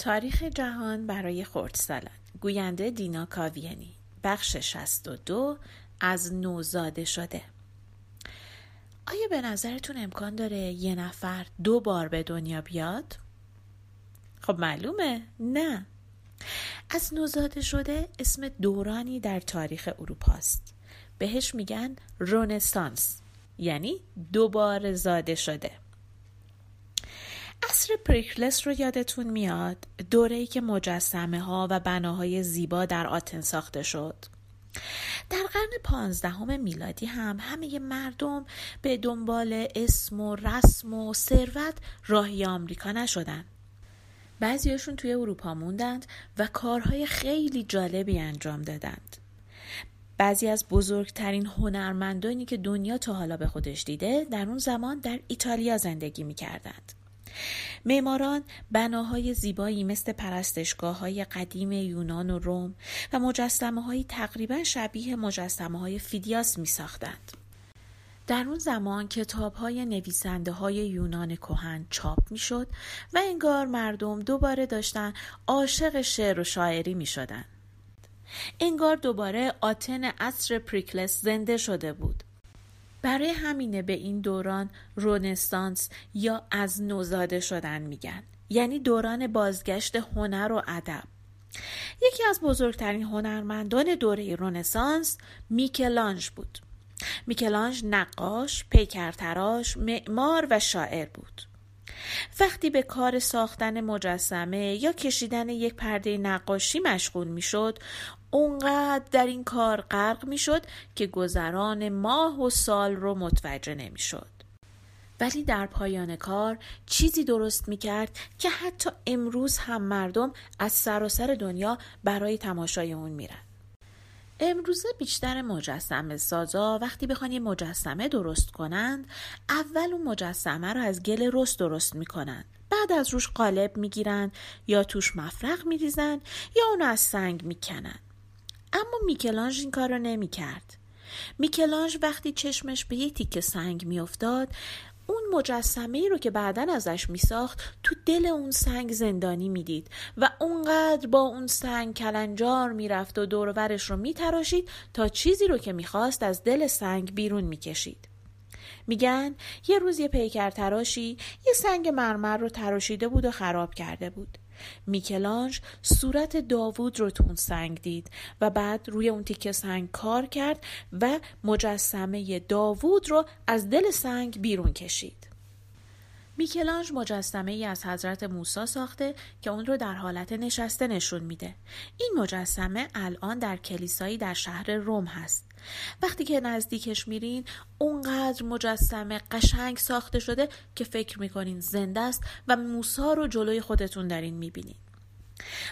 تاریخ جهان برای خردسالان گوینده دینا کاویانی. بخش 62 از نوزاده شده. آیا به نظرتون امکان داره یه نفر دو بار به دنیا بیاد؟ خب معلومه. نه. از نوزاده شده اسم دورانی در تاریخ اروپا است. بهش میگن رونسانس یعنی دوباره زاده شده. عصر پریکلس رو یادتون میاد؟ دوره ای که مجسمه ها و بناهای زیبا در آتن ساخته شد. در قرن پانزدهم میلادی هم همه مردم به دنبال اسم و رسم و ثروت راهی آمریکا نشدن. بعضیاشون توی اروپا موندند و کارهای خیلی جالبی انجام دادند. بعضی از بزرگترین هنرمندانی که دنیا تا حالا به خودش دیده در اون زمان در ایتالیا زندگی می کردند. معماران بناهای زیبایی مثل پرستشگاه های قدیم یونان و روم و مجسمه های تقریبا شبیه مجسمه های فیدیاس می ساختند. در اون زمان کتاب های نویسنده های یونان کهن چاپ می شد و انگار مردم دوباره داشتن عاشق شعر و شاعری می شدن. انگار دوباره آتن عصر پریکلس زنده شده بود. برای همینه به این دوران رونسانس یا از نوزاده شدن میگن. یعنی دوران بازگشت هنر و ادب. یکی از بزرگترین هنرمندان دوره رونسانس میکلانج بود. میکلانج نقاش، پیکرتراش، معمار و شاعر بود. وقتی به کار ساختن مجسمه یا کشیدن یک پرده نقاشی مشغول می‌شد اونقدر در این کار غرق می‌شد که گذران ماه و سال رو متوجه نمی‌شد. ولی در پایان کار چیزی درست می کرد که حتی امروز هم مردم از سراسر سر دنیا برای تماشای اون میرن. امروزه بیشتر مجسمه سازا وقتی بخوان یه مجسمه درست کنند اول اون مجسمه رو از گل رست درست می‌کنن بعد از روش قالب می‌گیرن یا توش مفرق میریزن یا اون از سنگ می‌کنن اما میکلانج این کار رو نمی کرد. میکلانج وقتی چشمش به یک تیکه سنگ میافتاد اون مجسمه ای رو که بعدا ازش میساخت تو دل اون سنگ زندانی می‌دید و اونقدر با اون سنگ کلنجار می‌رفت و دورورش رو میتراشید تا چیزی رو که می‌خواست از دل سنگ بیرون می‌کشید. میگن یه روز یه پیکر تراشی یه سنگ مرمر رو تراشیده بود و خراب کرده بود. میکلانج صورت داوود رو تو اون سنگ دید و بعد روی اون تیکه سنگ کار کرد و مجسمه داوود رو از دل سنگ بیرون کشید. میکلانج مجسمه ای از حضرت موسی ساخته که اون رو در حالت نشسته نشون میده. این مجسمه الان در کلیسایی در شهر روم هست. وقتی که نزدیکش میرین اونقدر مجسمه قشنگ ساخته شده که فکر می‌کنین زنده است و موسا رو جلوی خودتون دارین می‌بینین.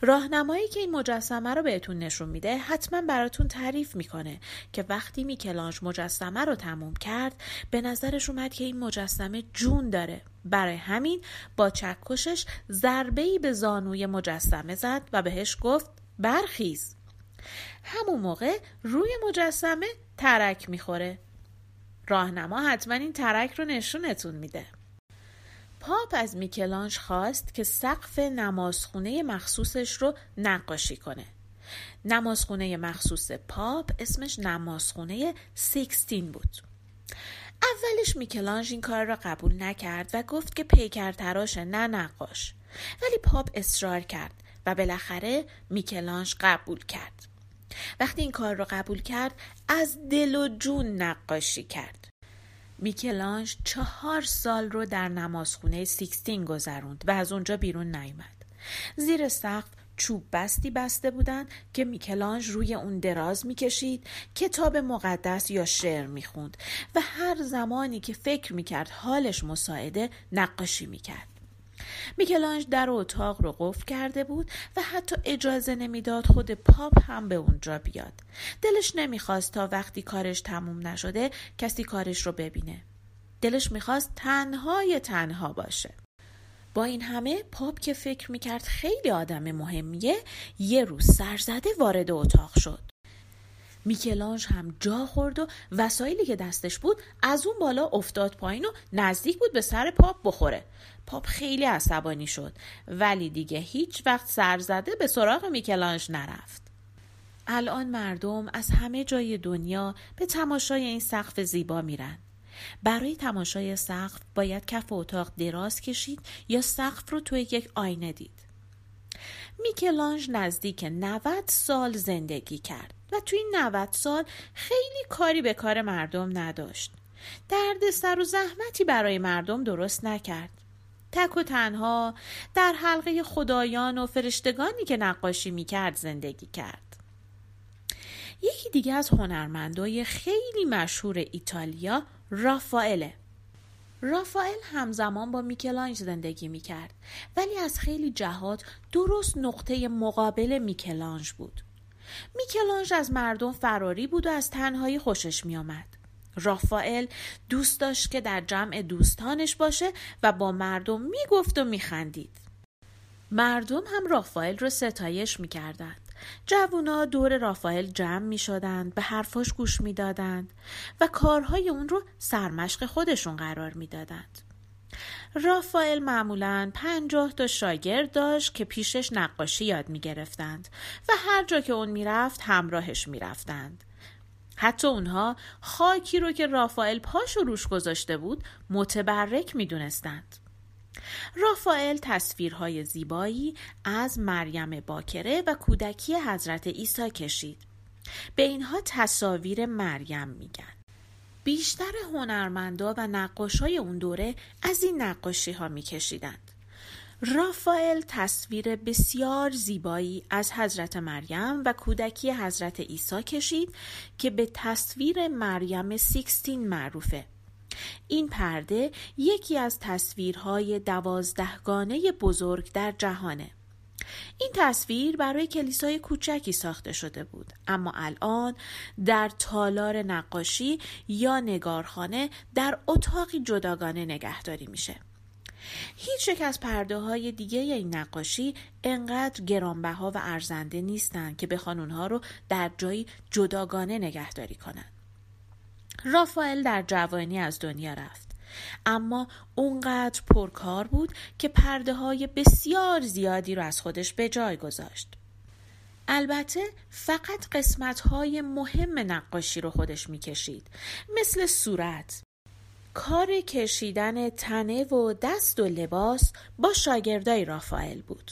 راهنمایی که این مجسمه رو بهتون نشون میده حتما براتون تعریف می‌کنه که وقتی میکلانج مجسمه رو تموم کرد به نظرش اومد که این مجسمه جون داره. برای همین با چکشش ضربه به زانوی مجسمه زد و بهش گفت برخیز. همون موقع روی مجسمه ترک می‌خوره. راهنما حتما این ترک رو نشونتون میده. پاپ از میکلانج خواست که سقف نمازخونه مخصوصش رو نقاشی کنه. نمازخونه مخصوص پاپ اسمش نمازخونه سیکستین بود. اولش میکلانج این کار را قبول نکرد و گفت که پیکر تراشه نه نقاش. ولی پاپ اصرار کرد و بالاخره میکلانج قبول کرد. وقتی این کار را قبول کرد از دل و جون نقاشی کرد. میکلانج چهار سال رو در نمازخونه سیکستین گذروند و از اونجا بیرون نیامد. زیر سقف چوب بستی بسته بودند که میکلانج روی اون دراز می‌کشید کتاب مقدس یا شعر می‌خوند و هر زمانی که فکر می‌کرد حالش مساعده نقاشی می‌کرد. میکلانج در اتاق رو قفل کرده بود و حتی اجازه نمی‌داد خود پاپ هم به اونجا بیاد. دلش نمی‌خواست تا وقتی کارش تموم نشده کسی کارش رو ببینه. دلش می‌خواست تنهای تنها باشه. با این همه پاپ که فکر می‌کرد خیلی آدم مهمیه یه روز سرزده وارد اتاق شد. میکلانج هم جا خورد و وسایلی که دستش بود از اون بالا افتاد پایین و نزدیک بود به سر پاپ بخوره. پاپ خیلی عصبانی شد ولی دیگه هیچ وقت سر زده به سراغ میکلانج نرفت. الان مردم از همه جای دنیا به تماشای این سقف زیبا میرن. برای تماشای سقف باید کف اتاق دراز کشید یا سقف رو توی یک آینه دید. میکلانج نزدیک 90 سال زندگی کرد. و توی این 90 سال خیلی کاری به کار مردم نداشت. درد سر و زحمتی برای مردم درست نکرد. تک و تنها در حلقه خدایان و فرشتگانی که نقاشی می‌کرد زندگی کرد. یکی دیگه از هنرمندای خیلی مشهور ایتالیا رافائله. رافائل همزمان با میکلانج زندگی می کرد ولی از خیلی جهات درست نقطه مقابل میکلانج بود. میکلانج از مردم فراری بود و از تنهایی خوشش می آمد. رافائل دوست داشت که در جمع دوستانش باشه و با مردم می گفت و می خندید. مردم هم رافائل رو ستایش می کردند. جوونا دور رافائل جمع می شدند به حرفاش گوش می دادند و کارهای اون رو سرمشق خودشون قرار می دادند. رافائل معمولا پنجاه تا شاگرد داشت که پیشش نقاشی یاد می گرفتند و هر جا که اون می‌رفت همراهش می‌رفتند. حتی اونها خاکی رو که رافائل پاش روش گذاشته بود متبرک می دونستند. رافائل تصویرهای زیبایی از مریم باکره و کودکی حضرت عیسی کشید. به اینها تصاویر مریم میگن. بیشتر هنرمندا و نقاشای اون دوره از این نقاشی ها می کشیدند. رافائل تصویر بسیار زیبایی از حضرت مریم و کودکی حضرت عیسی کشید که به تصویر مریم سیکستین معروفه. این پرده یکی از تصویرهای دوازدهگانه بزرگ در جهانه. این تصویر برای کلیسای کوچکی ساخته شده بود. اما الان در تالار نقاشی یا نگارخانه در اتاقی جداگانه نگهداری میشه. هیچ یک از پرده های دیگه این نقاشی انقدر گرانبها و ارزنده نیستند که بخوان اونها رو در جایی جداگانه نگهداری کنند. رافائل در جوانی از دنیا رفت. اما اونقدر پرکار بود که پرده های بسیار زیادی رو از خودش به جای گذاشت. البته فقط قسمت های مهم نقاشی رو خودش می‌کشید مثل صورت کار کشیدن تنه و دست و لباس با شاگردای رافائل بود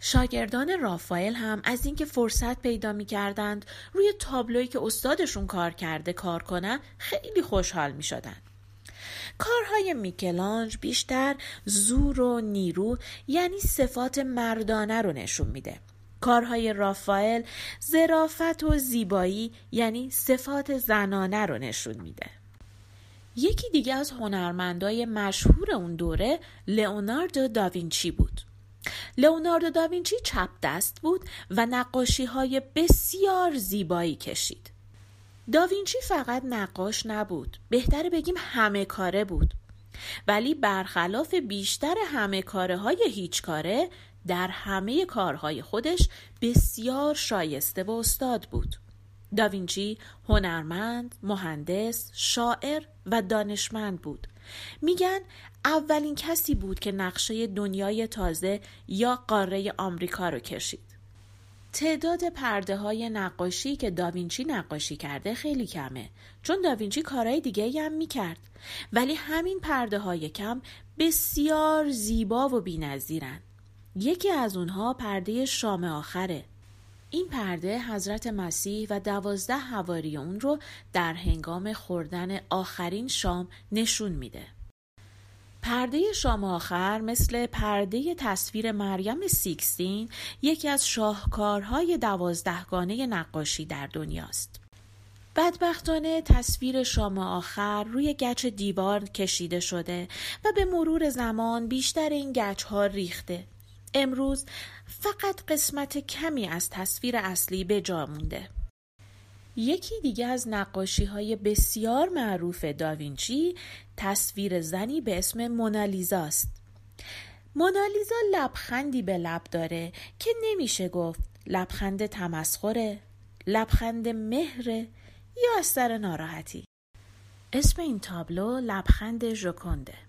شاگردان رافائل هم از اینکه فرصت پیدا می کردند روی تابلویی که استادشون کار کرده کار کنن خیلی خوشحال می شدن. کارهای میکلانج بیشتر زور و نیرو یعنی صفات مردانه رو نشون میده. کارهای رافائل زرافت و زیبایی یعنی صفات زنانه رو نشون میده. یکی دیگه از هنرمندای مشهور اون دوره لئوناردو داوینچی بود. لئوناردو داوینچی چپ دست بود و نقاشی های بسیار زیبایی کشید. داوینچی فقط نقاش نبود. بهتر بگیم همه کاره بود. ولی برخلاف بیشتر همه کاره های هیچ کاره در همه کارهای خودش بسیار شایسته و استاد بود. داوینچی هنرمند، مهندس، شاعر و دانشمند بود. میگن اولین کسی بود که نقشه دنیای تازه یا قاره آمریکا رو کشید. تعداد پرده های نقاشی که داوینچی نقاشی کرده خیلی کمه. چون داوینچی کارهای دیگه هم می‌کرد. ولی همین پرده های کم بسیار زیبا و بینظیرن. یکی از اونها پرده شام آخره. این پرده حضرت مسیح و دوازده هواری اون رو در هنگام خوردن آخرین شام نشون میده. پرده شام آخر مثل پرده تصویر مریم سیکستین یکی از شاهکارهای دوازدهگانه نقاشی در دنیاست. بدبختانه تصویر شام آخر روی گچ دیوار کشیده شده و به مرور زمان بیشتر این گچ ها ریخته. امروز فقط قسمت کمی از تصویر اصلی به جا مونده. یکی دیگه از نقاشی های بسیار معروف داوینچی تصویر زنی به اسم مونالیزا است. مونالیزا لبخندی به لب داره که نمیشه گفت لبخند تمسخره، لبخند مهر یا از ناراحتی اسم این تابلو لبخند ژوکنده